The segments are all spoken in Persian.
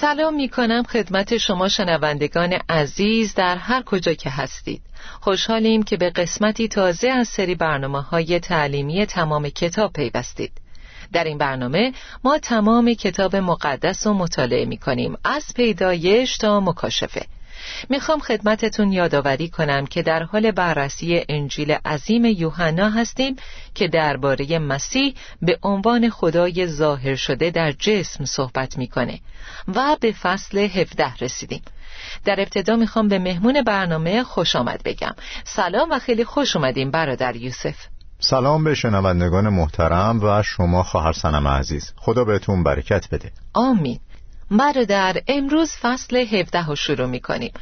سلام می کنم خدمت شما شنوندگان عزیز در هر کجا که هستید. خوشحالیم که به قسمتی تازه از سری برنامه های تعلیمی تمام کتاب پیوستید. در این برنامه ما تمام کتاب مقدس رو مطالعه می کنیم از پیدایش تا مکاشفه. می‌خوام خدمتتون یادآوری کنم که در حال بررسی انجیل عظیم یوحنا هستیم که درباره مسیح به عنوان خدای ظاهر شده در جسم صحبت می‌کنه و به فصل 17 رسیدیم. در ابتدا می‌خوام به مهمون برنامه خوش آمد بگم. سلام و خیلی خوش اومدیم برادر یوسف. سلام به شنوندگان محترم و شما خواهر سنم عزیز. خدا بهتون برکت بده. آمین. برادر امروز فصل 17 رو شروع می کنیم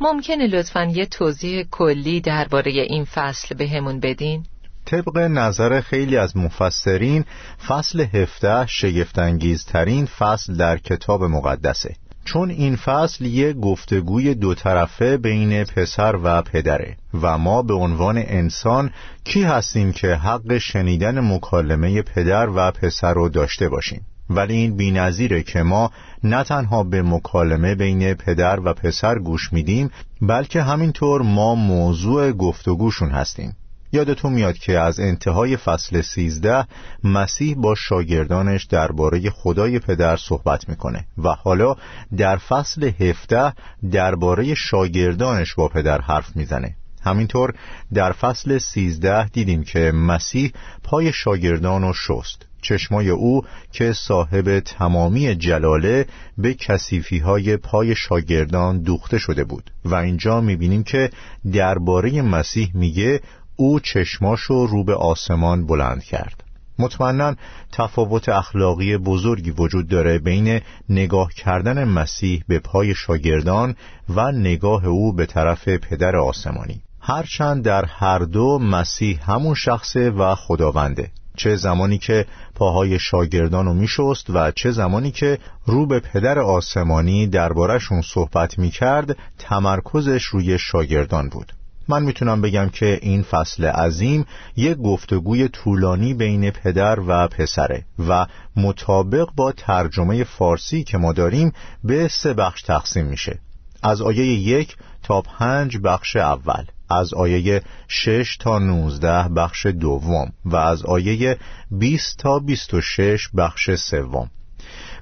ممکنه لطفا یه توضیح کلی درباره این فصل به همون بدین؟ طبق نظر خیلی از مفسرین فصل 17 شگفتانگیزترین فصل در کتاب مقدسه. چون این فصل یک گفتگوی دو طرفه بین پسر و پدره و ما به عنوان انسان کی هستیم که حق شنیدن مکالمه پدر و پسر رو داشته باشیم. ولی این بینظیره که ما نه تنها به مکالمه بین پدر و پسر گوش میدیم بلکه همینطور ما موضوع گفتگوشون هستیم. یادتون میاد که از انتهای فصل سیزده مسیح با شاگردانش درباره خدای پدر صحبت می‌کنه و حالا در فصل هفته درباره شاگردانش با پدر حرف می‌زنه. همینطور در فصل سیزده دیدیم که مسیح پای شاگردان رو شست. چشمای او که صاحب تمامی جلاله به کسیفی های پای شاگردان دوخته شده بود. و اینجا می‌بینیم که درباره مسیح میگه او چشماشو رو به آسمان بلند کرد. مطمئنا تفاوت اخلاقی بزرگی وجود داره بین نگاه کردن مسیح به پای شاگردان و نگاه او به طرف پدر آسمانی. هرچند در هر دو مسیح همون شخصه و خداونده. چه زمانی که پاهای شاگردان رو میشست و چه زمانی که رو به پدر آسمانی دربارهشون صحبت می‌کرد تمرکزش روی شاگردان بود. من می‌تونم بگم که این فصل عظیم یک گفتگوی طولانی بین پدر و پسره و مطابق با ترجمه فارسی که ما داریم به سه بخش تقسیم میشه. از آیه یک تا پنج بخش اول. از آیه 6 تا 19 بخش دوم و از آیه 20 تا 26 بخش سوم.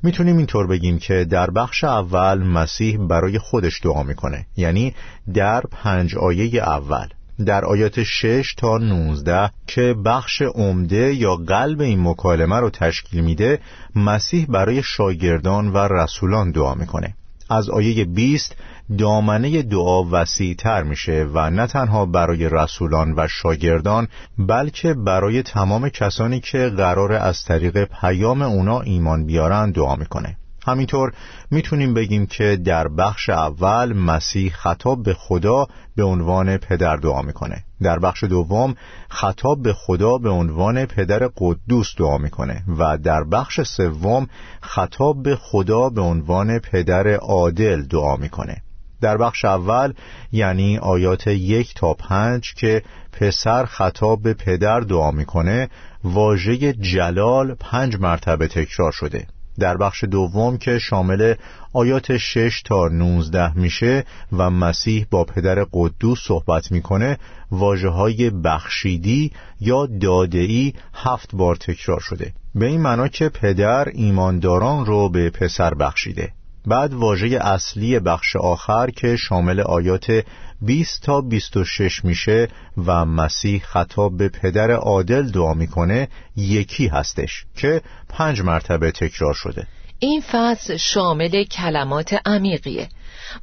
می‌تونیم اینطور بگیم که در بخش اول مسیح برای خودش دعا می‌کنه. یعنی در پنج آیه اول. در آیات 6 تا 19 که بخش عمده یا قلب این مکالمه رو تشکیل میده مسیح برای شاگردان و رسولان دعا می‌کنه. از آیه 20 دامنه دعا وسیع تر میشه و نه تنها برای رسولان و شاگردان بلکه برای تمام کسانی که قرار از طریق پیام اونا ایمان بیارن دعا می‌کنه. همینطور می‌تونیم بگیم که در بخش اول مسیح خطاب به خدا به عنوان پدر دعا می‌کنه. در بخش دوم خطاب به خدا به عنوان پدر قدوس دعا می‌کنه و در بخش سوم خطاب به خدا به عنوان پدر عادل دعا می‌کنه. در بخش اول یعنی آیات یک تا پنج که پسر خطاب به پدر دعا می‌کنه واژه جلال پنج مرتبه تکرار شده. در بخش دوم که شامل آیات 6 تا 19 میشه و مسیح با پدر قدوس صحبت می‌کنه واجه های بخشیدی یا دادهی هفت بار تکرار شده. به این معنا که پدر ایمانداران رو به پسر بخشیده. بعد واژه اصلی بخش آخر که شامل آیات 20 تا 26 میشه و مسیح خطاب به پدر عادل دعا می‌کنه یکی هستش که پنج مرتبه تکرار شده. این فصل شامل کلمات عمیقیه.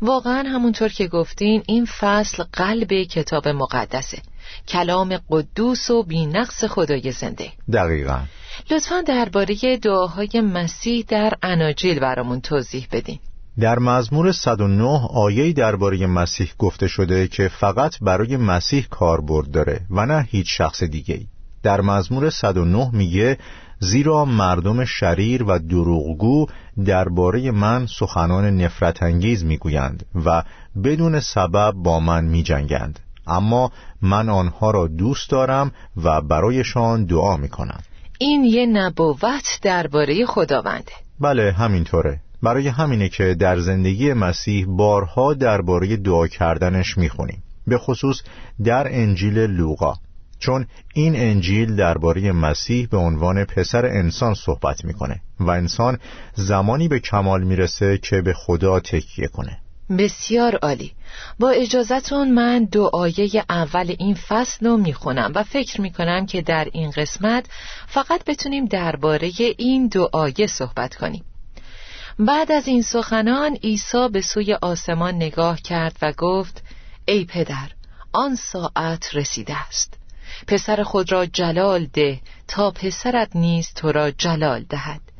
واقعا همونطور که گفتین این فصل قلب کتاب مقدسه. کلام قدوس و بینقص خدای زنده. دقیقا. لطفا درباره دعاهای مسیح در اناجیل برامون توضیح بدین. در مزمور 109 آیه درباره مسیح گفته شده که فقط برای مسیح کاربرد داره و نه هیچ شخص دیگه ای. در مزمور 109 میگه زیرا مردم شریر و دروغگو درباره من سخنان نفرت انگیز می‌گویند و بدون سبب با من میجنگند. اما من آنها را دوست دارم و برایشان دعا می‌کنم. این یه نبوت درباره خداونده بله همینطوره. برای همینه که در زندگی مسیح بارها درباره دعا کردنش می‌خونیم. به خصوص در انجیل لوقا. چون این انجیل درباره مسیح به عنوان پسر انسان صحبت می‌کنه و انسان زمانی به کمال می‌رسه که به خدا تکیه کنه. بسیار عالی. با اجازتون من دعایه اول این فصل رو می‌خونم و فکر می‌کنم که در این قسمت فقط بتونیم درباره این دعایه صحبت کنیم. بعد از این سخنان عیسی به سوی آسمان نگاه کرد و گفت ای پدر آن ساعت رسیده است. پسر خود را جلال ده تا پسرت نیز تو را جلال دهد.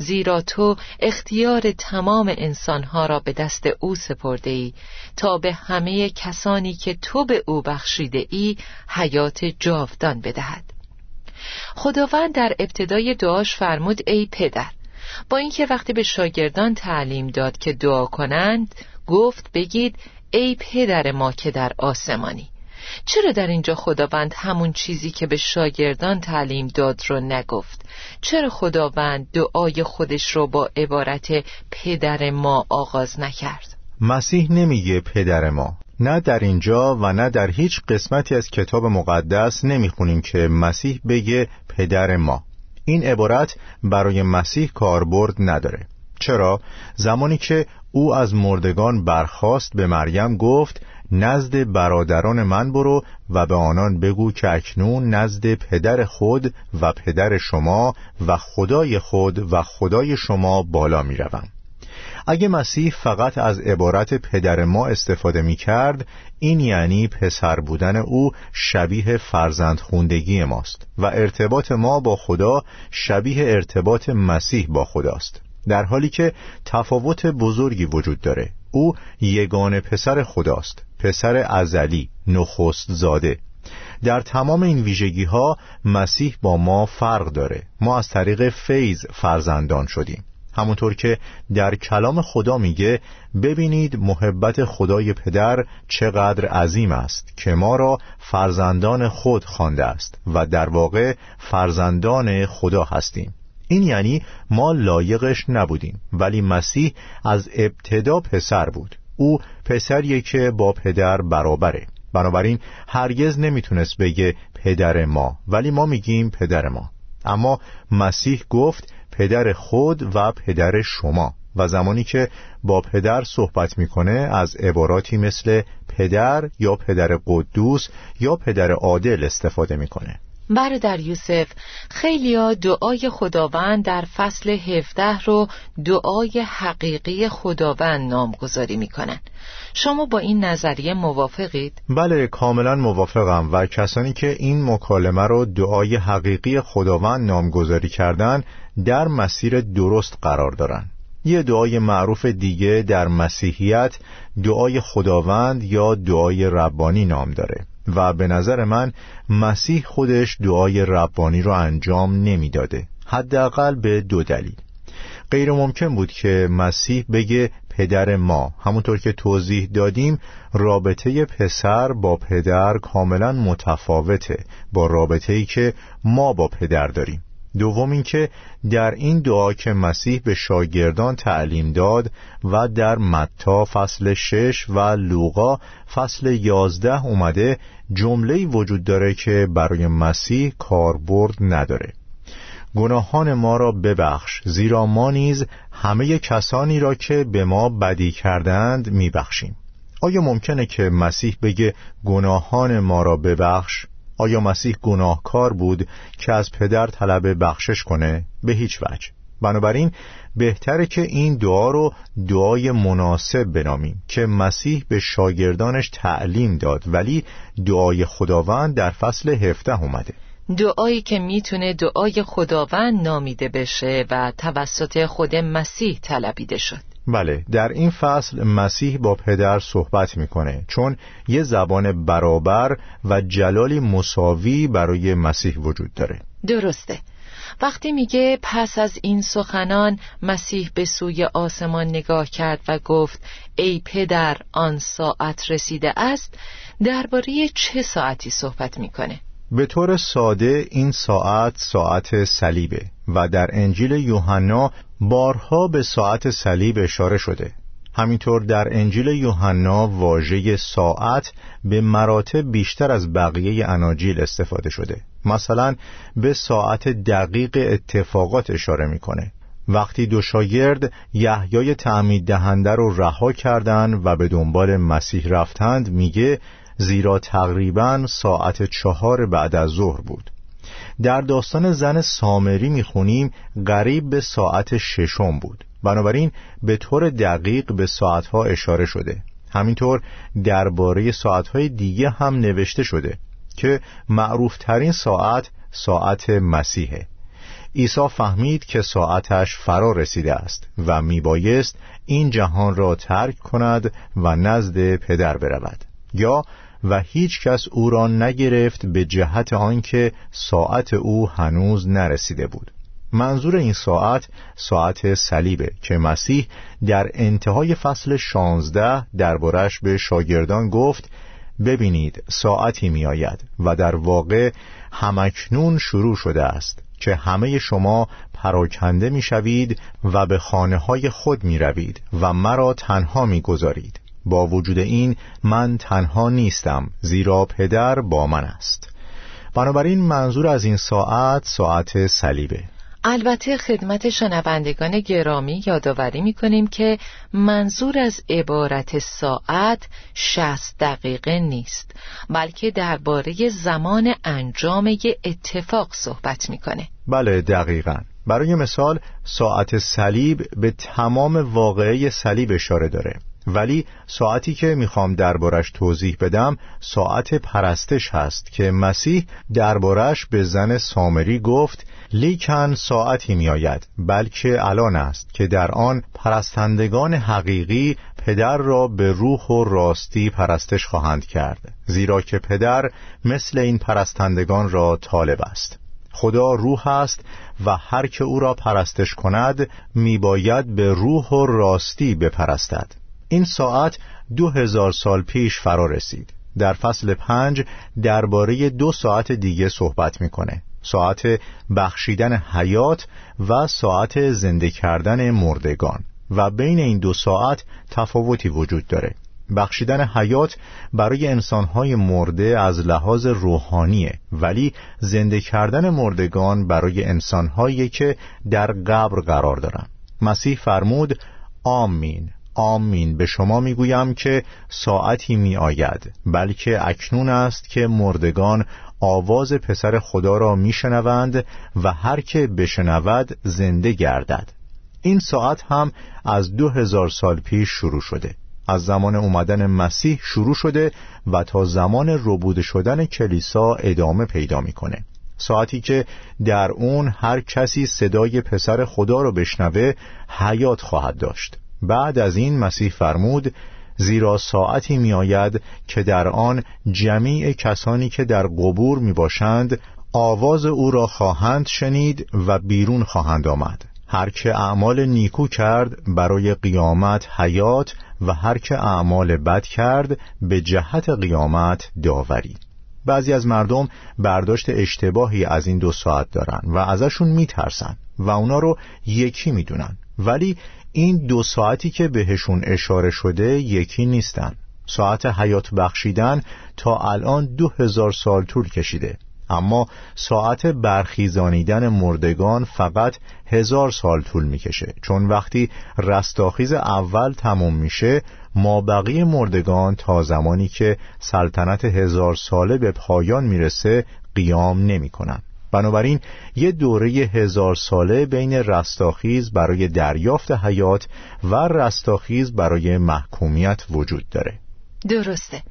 زیرا تو اختیار تمام انسانها را به دست او سپرده ای تا به همه کسانی که تو به او بخشیده ای حیات جاودان بدهد. خداوند در ابتدای دعاش فرمود ای پدر با اینکه وقتی به شاگردان تعلیم داد که دعا کنند گفت بگید ای پدر ما که در آسمانی. چرا در اینجا خداوند همون چیزی که به شاگردان تعلیم داد رو نگفت؟ چرا خداوند دعای خودش رو با عبارت پدر ما آغاز نکرد؟ مسیح نمیگه پدر ما. نه در اینجا و نه در هیچ قسمتی از کتاب مقدس نمی‌خونیم که مسیح بگه پدر ما. این عبارت برای مسیح کاربرد نداره. چرا؟ زمانی که او از مردگان برخاست به مریم گفت نزد برادران من برو و به آنان بگو که اکنون نزد پدر خود و پدر شما و خدای خود و خدای شما بالا می روم. اگه مسیح فقط از عبارت پدر ما استفاده می کرد این یعنی پسر بودن او شبیه فرزند خوندگی ماست و ارتباط ما با خدا شبیه ارتباط مسیح با خداست در حالی که تفاوت بزرگی وجود داره او یگان پسر خداست پسر ازلی نخست زاده. در تمام این ویژگی ها مسیح با ما فرق داره. ما از طریق فیض فرزندان شدیم. همونطور که در کلام خدا میگه ببینید محبت خدای پدر چقدر عظیم است که ما را فرزندان خود خوانده است و در واقع فرزندان خدا هستیم. این یعنی ما لایقش نبودیم ولی مسیح از ابتدا پسر بود. او پسریه که با پدر برابره. بنابراین هرگز نمی‌تونست بگه پدر ما ولی ما میگیم پدر ما. اما مسیح گفت پدر خود و پدر شما. و زمانی که با پدر صحبت می‌کنه از عباراتی مثل پدر یا پدر قدوس یا پدر عادل استفاده می‌کنه. برادر یوسف. خیلیا دعای خداوند در فصل 17 رو دعای حقیقی خداوند نامگذاری می‌کنن شما با این نظریه موافقید؟ بله کاملا موافقم و کسانی که این مکالمه رو دعای حقیقی خداوند نامگذاری کردن در مسیر درست قرار دارن. یه دعای معروف دیگه در مسیحیت دعای خداوند یا دعای ربانی نام داره. و به نظر من مسیح خودش دعای ربانی رو انجام نمی‌داده. حداقل به دو دلیل. غیر ممکن بود که مسیح بگه پدر ما. همونطور که توضیح دادیم رابطه پسر با پدر کاملا متفاوته با رابطه ای که ما با پدر داریم. دوم اینکه در این دعا که مسیح به شاگردان تعلیم داد و در متا فصل شش و لوقا فصل یازده اومده جمله وجود داره که برای مسیح کاربرد نداره گناهان ما را ببخش زیرا ما نیز همه کسانی را که به ما بدی کردند میبخشیم آیا ممکنه که مسیح بگه گناهان ما را ببخش؟ آیا مسیح گناهکار بود که از پدر طلب بخشش کنه؟ به هیچ وجه. بنابراین بهتره که این دعا رو دعای مناسب بنامیم که مسیح به شاگردانش تعلیم داد ولی دعای خداوند در فصل هفته اومده. دعایی که می‌تونه دعای خداوند نامیده بشه و توسط خود مسیح طلبیده شد. بله در این فصل مسیح با پدر صحبت می‌کنه چون یه زبان برابر و جلالی مساوی برای مسیح وجود داره. درسته. وقتی میگه پس از این سخنان مسیح به سوی آسمان نگاه کرد و گفت ای پدر آن ساعت رسیده است. درباره چه ساعتی صحبت می‌کنه؟ به طور ساده این ساعت ساعت صلیبه و در انجیل یوحنا بارها به ساعت صلیب اشاره شده. همینطور در انجیل یوحنا واژه ساعت به مراتب بیشتر از بقیه اناجیل استفاده شده. مثلا به ساعت دقیق اتفاقات اشاره می‌کنه. وقتی دو شاگرد یحیای تعمید دهنده رو رها کردند و به دنبال مسیح رفتند میگه زیرا تقریبا ساعت چهار بعد از ظهر بود. در داستان زن سامری می‌خونیم قریب به ساعت ششم بود. بنابراین به طور دقیق به ساعتها اشاره شده. همینطور درباره ساعتهای دیگه هم نوشته شده که معروفترین ساعت ساعت مسیحه. عیسی فهمید که ساعتش فرا رسیده است و میبایست این جهان را ترک کند و نزد پدر برود. یا و هیچ کس او را نگرفت به جهت آنکه ساعت او هنوز نرسیده بود. منظور این ساعت ساعت صلیبه که مسیح در انتهای فصل شانزده دربارش به شاگردان گفت ببینید ساعتی می آید و در واقع همکنون شروع شده است که همه شما پراکنده می شوید و به خانه های خود می روید و مرا تنها می گذارید با وجود این من تنها نیستم زیرا پدر با من است. بنابراین منظور از این ساعت ساعت صلیبه. البته خدمت شنوندگان گرامی یادآوری می کنیم که منظور از عبارت ساعت شست دقیقه نیست بلکه درباره زمان انجام یه اتفاق صحبت می‌کنه. بله دقیقا. برای مثال ساعت صلیب به تمام واقعه صلیب اشاره داره. ولی ساعتی که می‌خوام دربارش توضیح بدم ساعت پرستش هست که مسیح دربارش به زن سامری گفت لیکن ساعتی میآید بلکه الان است که در آن پرستندگان حقیقی پدر را به روح و راستی پرستش خواهند کرد زیرا که پدر مثل این پرستندگان را طالب است. خدا روح است و هر که او را پرستش کند میباید به روح و راستی بپرستد. این ساعت دو هزار سال پیش فرا رسید. در فصل پنج درباره دو ساعت دیگه صحبت می‌کنه. ساعت بخشیدن حیات و ساعت زنده کردن مردگان. و بین این دو ساعت تفاوتی وجود داره. بخشیدن حیات برای انسانهای مرده از لحاظ روحانیه ولی زنده کردن مردگان برای انسانهایی که در قبر قرار دارن. مسیح فرمود آمین. آمین. به شما می‌گویم که ساعتی می آید بلکه اکنون است که مردگان آواز پسر خدا را میشنوند و هر که بشنود زنده گردد. این ساعت هم از دو هزار سال پیش شروع شده. از زمان اومدن مسیح شروع شده و تا زمان ربوده شدن کلیسا ادامه پیدا می‌کنه. ساعتی که در اون هر کسی صدای پسر خدا را بشنوه حیات خواهد داشت. بعد از این مسیح فرمود زیرا ساعتی می آید که در آن جمیع کسانی که در قبور می باشند آواز او را خواهند شنید و بیرون خواهند آمد. هر که اعمال نیکو کرد برای قیامت حیات و هر که اعمال بد کرد به جهت قیامت داوری. بعضی از مردم برداشت اشتباهی از این دو ساعت دارن و ازشون میترسن و اونا رو یکی می‌دونن. ولی این دو ساعتی که بهشون اشاره شده یکی نیستن. ساعت حیات بخشیدن تا الان دو هزار سال طول کشیده. اما ساعت برخیزانیدن مردگان فقط هزار سال طول می‌کشه. چون وقتی رستاخیز اول تموم میشه مابقی مردگان تا زمانی که سلطنت هزار ساله به پایان می‌رسه قیام نمی‌کنن. بنابراین یه دوره هزار ساله بین رستاخیز برای دریافت حیات و رستاخیز برای محکومیت وجود داره. درسته.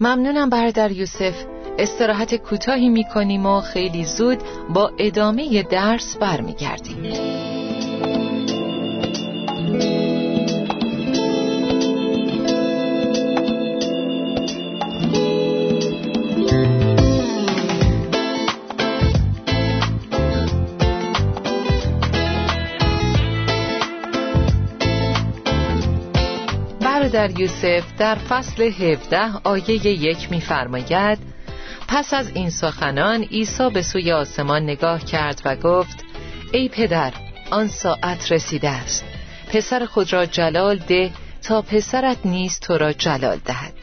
ممنونم برادر یوسف. استراحت کوتاهی می‌کنیم و خیلی زود با ادامه درس برمیگردیم. در یوسف در فصل 17 آیه یک میفرماید پس از این سخنان عیسی به سوی آسمان نگاه کرد و گفت ای پدر آن ساعت رسیده است. پسر خود را جلال ده تا پسرت نیز تو را جلال دهد.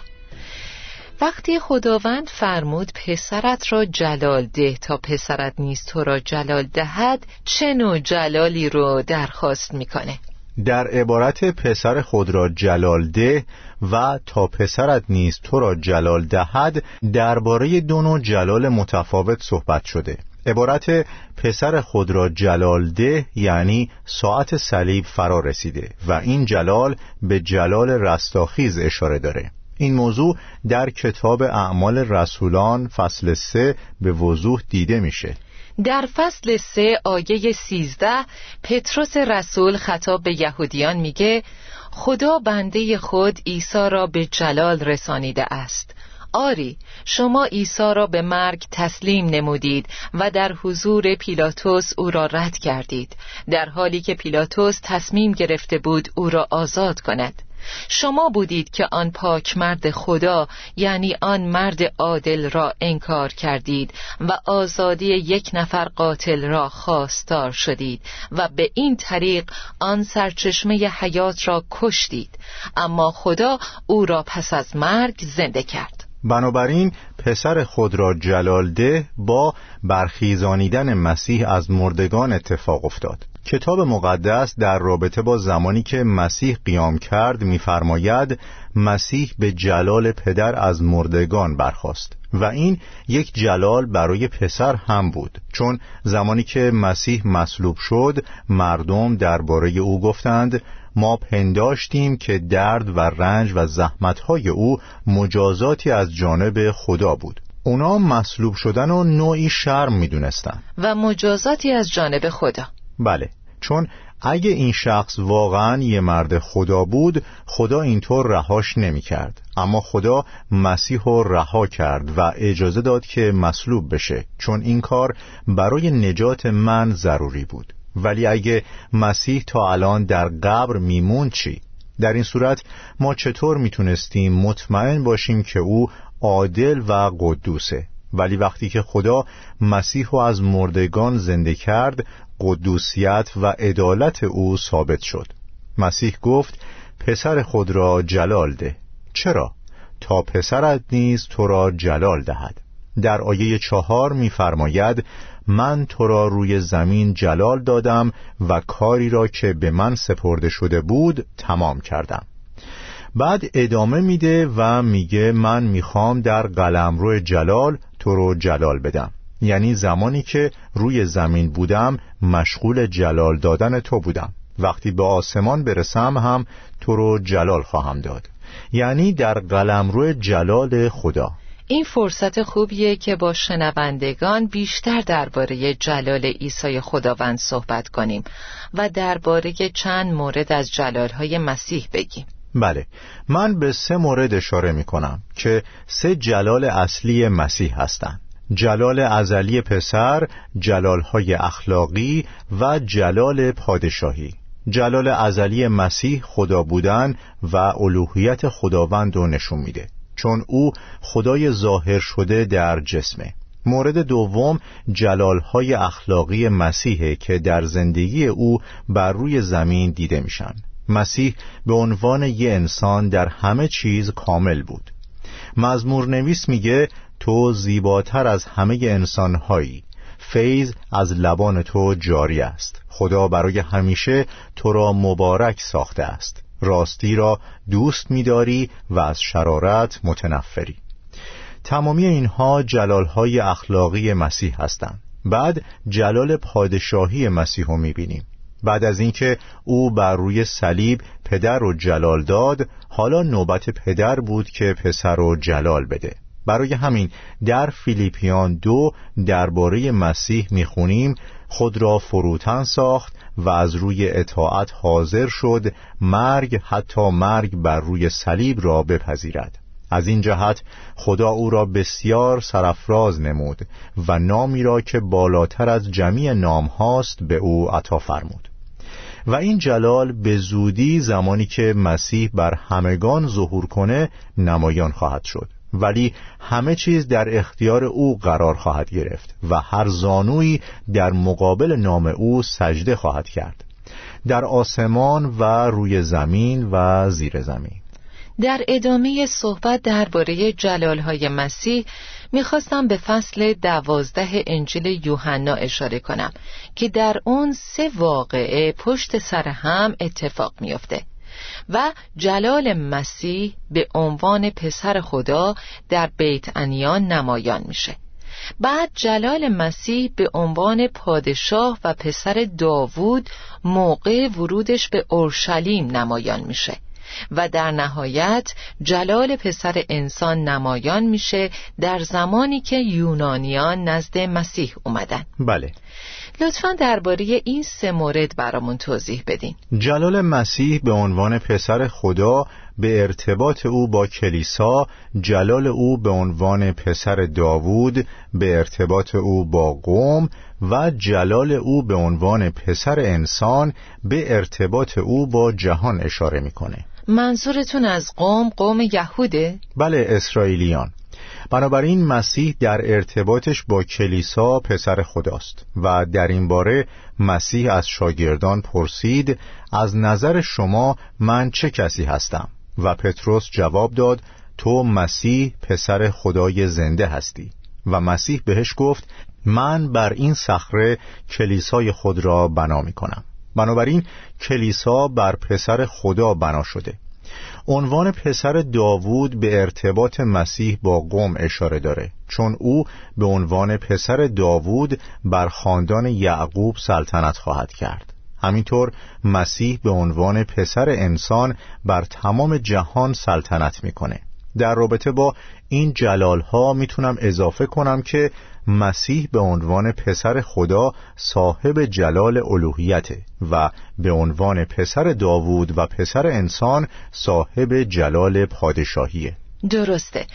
وقتی خداوند فرمود پسرت را جلال ده تا پسرت نیز تو را جلال دهد چه نوع جلالی رو درخواست می‌کنه؟ در عبارت پسر خود را جلال ده و تا پسرت نیز تو را جلال دهد درباره دو نوع جلال متفاوت صحبت شده. عبارت پسر خود را جلال ده یعنی ساعت صلیب فرا رسیده و این جلال به جلال رستاخیز اشاره داره. این موضوع در کتاب اعمال رسولان فصل سه به وضوح دیده میشه. در فصل سه آیه سیزده پتروس رسول خطاب به یهودیان میگه خدا بنده خود عیسی را به جلال رسانیده است. آری شما عیسی را به مرگ تسلیم نمودید و در حضور پیلاتوس او را رد کردید. در حالی که پیلاتوس تصمیم گرفته بود او را آزاد کند. شما بودید که آن پاک مرد خدا یعنی آن مرد عادل را انکار کردید و آزادی یک نفر قاتل را خواستار شدید و به این طریق آن سرچشمه حیات را کشتید. اما خدا او را پس از مرگ زنده کرد. بنابراین پسر خود را جلال ده با برخیزانیدن مسیح از مردگان اتفاق افتاد. کتاب مقدس در رابطه با زمانی که مسیح قیام کرد می‌فرماید مسیح به جلال پدر از مردگان برخاست و این یک جلال برای پسر هم بود. چون زمانی که مسیح مصلوب شد مردم درباره او گفتند ما پنداشتیم که درد و رنج و زحمتهای او مجازاتی از جانب خدا بود. اونا مصلوب شدن و نوعی شرم می‌دونستن و مجازاتی از جانب خدا. بله. چون اگه این شخص واقعا یه مرد خدا بود خدا اینطور رهاش نمی کرد اما خدا مسیح رو رها کرد و اجازه داد که مصلوب بشه. چون این کار برای نجات من ضروری بود. ولی اگه مسیح تا الان در قبر میمون چی؟ در این صورت ما چطور می‌تونستیم مطمئن باشیم که او عادل و قدوسه؟ ولی وقتی که خدا مسیح رو از مردگان زنده کرد قدوسیت و عدالت او ثابت شد. مسیح گفت پسر خود را جلال ده. چرا؟ تا پسرت نیز تو را جلال دهد. در آیه چهار می‌فرماید من تو را روی زمین جلال دادم و کاری را که به من سپرده شده بود تمام کردم. بعد ادامه میده و میگه من می‌خوام در قلمرو جلال تو رو جلال بدم. یعنی زمانی که روی زمین بودم مشغول جلال دادن تو بودم. وقتی به آسمان برسم هم تو رو جلال خواهم داد. یعنی در قلمرو جلال خدا. این فرصت خوبیه که با شنوندگان بیشتر درباره جلال عیسی خداوند صحبت کنیم و درباره چند مورد از جلالهای مسیح بگیم. بله من به سه مورد اشاره می کنم که سه جلال اصلی مسیح هستند. جلال ازلی پسر جلالهای اخلاقی و جلال پادشاهی. جلال ازلی مسیح خدا بودن و الوهیت خداوند رو نشون میده چون او خدای ظاهر شده در جسمه. مورد دوم جلالهای اخلاقی مسیحه که در زندگی او بر روی زمین دیده میشن. مسیح به عنوان یه انسان در همه چیز کامل بود. مزمور نویس میگه تو زیباتر از همه انسانهایی. فیض از لبان تو جاری است. خدا برای همیشه تو را مبارک ساخته است. راستی را دوست می‌داری و از شرارت متنفری. تمامی اینها جلالهای اخلاقی مسیح هستند. بعد جلال پادشاهی مسیح رو می‌بینیم. بعد از اینکه او بر روی صلیب پدر و جلال داد حالا نوبت پدر بود که پسر رو جلال بده. برای همین در فیلیپیان دو درباره مسیح می‌خونیم خود را فروتن ساخت و از روی اطاعت حاضر شد مرگ حتی مرگ بر روی صلیب را بپذیرد. از این جهت خدا او را بسیار سرفراز نمود و نامی را که بالاتر از جمیع نام هاست به او عطا فرمود. و این جلال به زودی زمانی که مسیح بر همگان ظهور کنه نمایان خواهد شد. ولی همه چیز در اختیار او قرار خواهد گرفت و هر زانویی در مقابل نام او سجده خواهد کرد. در آسمان و روی زمین و زیر زمین. در ادامه صحبت درباره جلالهای مسیح می‌خواستم به فصل دوازده انجیل یوحنا اشاره کنم که در اون سه واقعه پشت سر هم اتفاق میافته و جلال مسیح به عنوان پسر خدا در بیت انیان نمایان میشه. بعد جلال مسیح به عنوان پادشاه و پسر داوود موقع ورودش به اورشلیم نمایان میشه. و در نهایت جلال پسر انسان نمایان میشه در زمانی که یونانیان نزد مسیح اومدن. بله. لطفا درباره این سه مورد برامون توضیح بدین. جلال مسیح به عنوان پسر خدا به ارتباط او با کلیسا جلال او به عنوان پسر داوود به ارتباط او با قوم و جلال او به عنوان پسر انسان به ارتباط او با جهان اشاره می‌کنه. منظورتون از قوم قوم یهوده؟ بله اسرائیلیان. بنابراین مسیح در ارتباطش با کلیسا پسر خداست و در این باره مسیح از شاگردان پرسید از نظر شما من چه کسی هستم؟ و پتروس جواب داد تو مسیح پسر خدای زنده هستی. و مسیح بهش گفت من بر این صخره کلیسای خود را بنا می کنم بنابراین کلیسا بر پسر خدا بنا شده. عنوان پسر داوود به ارتباط مسیح با قوم اشاره داره چون او به عنوان پسر داوود بر خاندان یعقوب سلطنت خواهد کرد. همینطور مسیح به عنوان پسر انسان بر تمام جهان سلطنت می‌کنه. در رابطه با این جلال ها می‌تونم اضافه کنم که مسیح به عنوان پسر خدا صاحب جلال الوهیته و به عنوان پسر داوود و پسر انسان صاحب جلال پادشاهیه. درسته.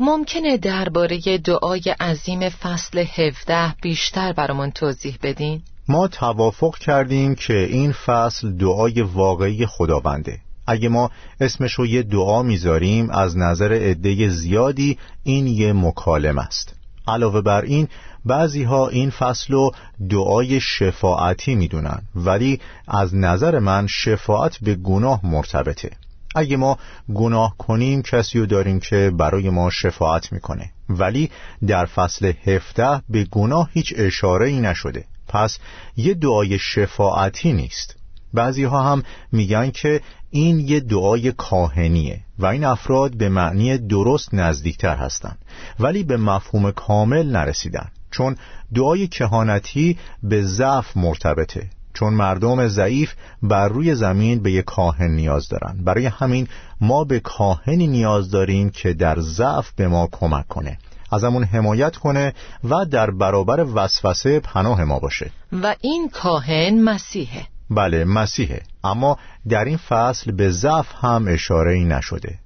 ممکنه درباره دعای عظیم فصل 17 بیشتر برامون توضیح بدین؟ ما توافق کردیم که این فصل دعای واقعی خداونده. اگه ما اسمش رو یه دعا می‌ذاریم از نظر عده زیادی این یه مکالم است. علاوه بر این بعضی ها این فصل رو دعای شفاعتی می‌دونن ولی از نظر من شفاعت به گناه مرتبطه. اگه ما گناه کنیم کسی رو داریم که برای ما شفاعت می‌کنه. ولی در فصل هفته به گناه هیچ اشاره ای نشده. پس یه دعای شفاعتی نیست. بعضی ها هم میگن که این یه دعای کاهنیه و این افراد به معنی درست نزدیکتر هستند ولی به مفهوم کامل نرسیدن چون دعای کهانتی به ضعف مرتبطه چون مردم ضعیف بر روی زمین به یک کاهن نیاز دارن. برای همین ما به کاهنی نیاز داریم که در ضعف به ما کمک کنه ازمون حمایت کنه و در برابر وسوسه پناه ما باشه. و این کاهن مسیحه. بله مسیحه. اما در این فصل به ضعف هم اشاره ای نشده.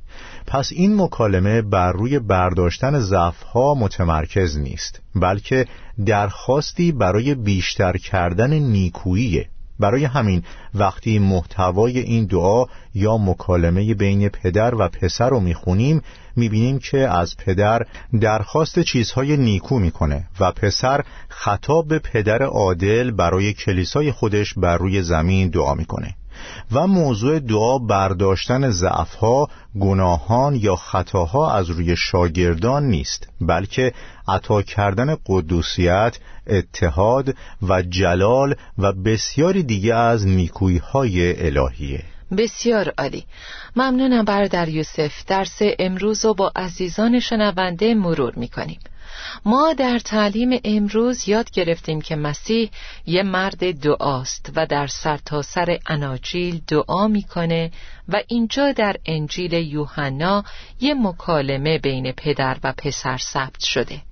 پس این مکالمه بر روی برداشتن ضعف ها متمرکز نیست بلکه درخواستی برای بیشتر کردن نیکوییه. برای همین وقتی محتوای این دعا یا مکالمه بین پدر و پسر رو می‌خونیم می‌بینیم که از پدر درخواست چیزهای نیکو می‌کنه و پسر خطاب به پدر عادل برای کلیسای خودش بر روی زمین دعا می‌کنه. و موضوع دعا برداشتن ضعفها، گناهان یا خطاها از روی شاگردان نیست بلکه عطا کردن قدوسیت، اتحاد و جلال و بسیاری دیگه از نیکویی های الهیه. بسیار عالی. ممنونم برادر یوسف. درس امروز رو با عزیزان شنونده مرور می‌کنیم. ما در تعلیم امروز یاد گرفتیم که مسیح یه مرد دعاست و در سرتاسر سر اناجیل دعا می‌کنه و اینجا در انجیل یوحنا یه مکالمه بین پدر و پسر ثبت شده.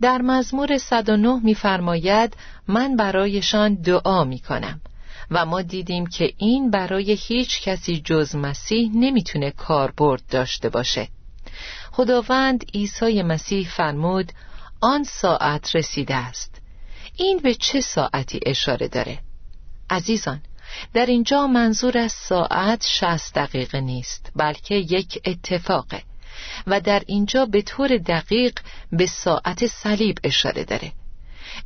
در مزمور 109 میفرماید من برایشان دعا می‌کنم و ما دیدیم که این برای هیچ کسی جز مسیح نمی‌تونه کاربرد داشته باشه. خداوند عیسی مسیح فرمود آن ساعت رسیده است. این به چه ساعتی اشاره داره؟ عزیزان در اینجا منظور از ساعت شست دقیقه نیست بلکه یک اتفاقه و در اینجا به طور دقیق به ساعت صلیب اشاره داره.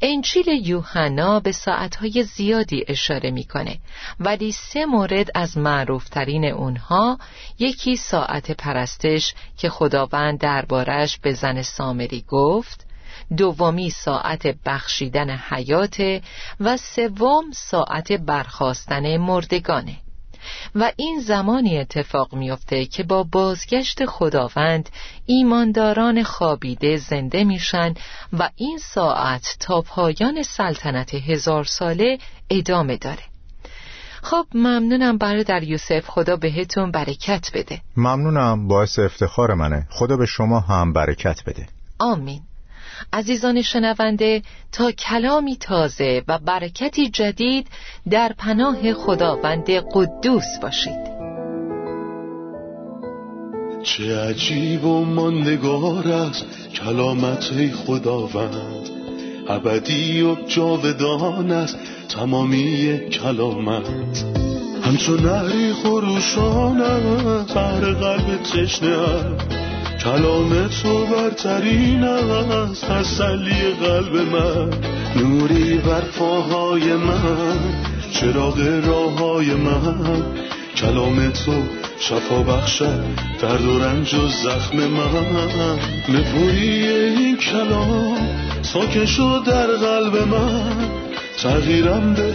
انجیل یوحنا به ساعتهای زیادی اشاره می‌کنه. ولی سه مورد از معروفترین اونها یکی ساعت پرستش که خداوند دربارش به زن سامری گفت دومی ساعت بخشیدن حیات و سوم ساعت برخواستن مردگانه. و این زمانی اتفاق میافته که با بازگشت خداوند ایمانداران خابیده زنده میشن و این ساعت تا پایان سلطنت هزار ساله ادامه داره. خب ممنونم برادر یوسف. خدا بهتون برکت بده. ممنونم باعث افتخار منه. خدا به شما هم برکت بده. آمین. عزیزان شنونده تا کلامی تازه و برکتی جدید در پناه خداوند قدوس باشید. چه عجیب و ماندگار است کلامت خداوند. ابدی و جاودان است تمامی کلامت. همچون نهری خروشان بر قلب تشنه کلام تو برترین است تسلی قلب من. نوری بر پاهای من چراغ راه های من. کلام تو شفا بخشد درد و رنج و زخم من. نپوری این کلام ساکن شد در قلب من. تغییرم ده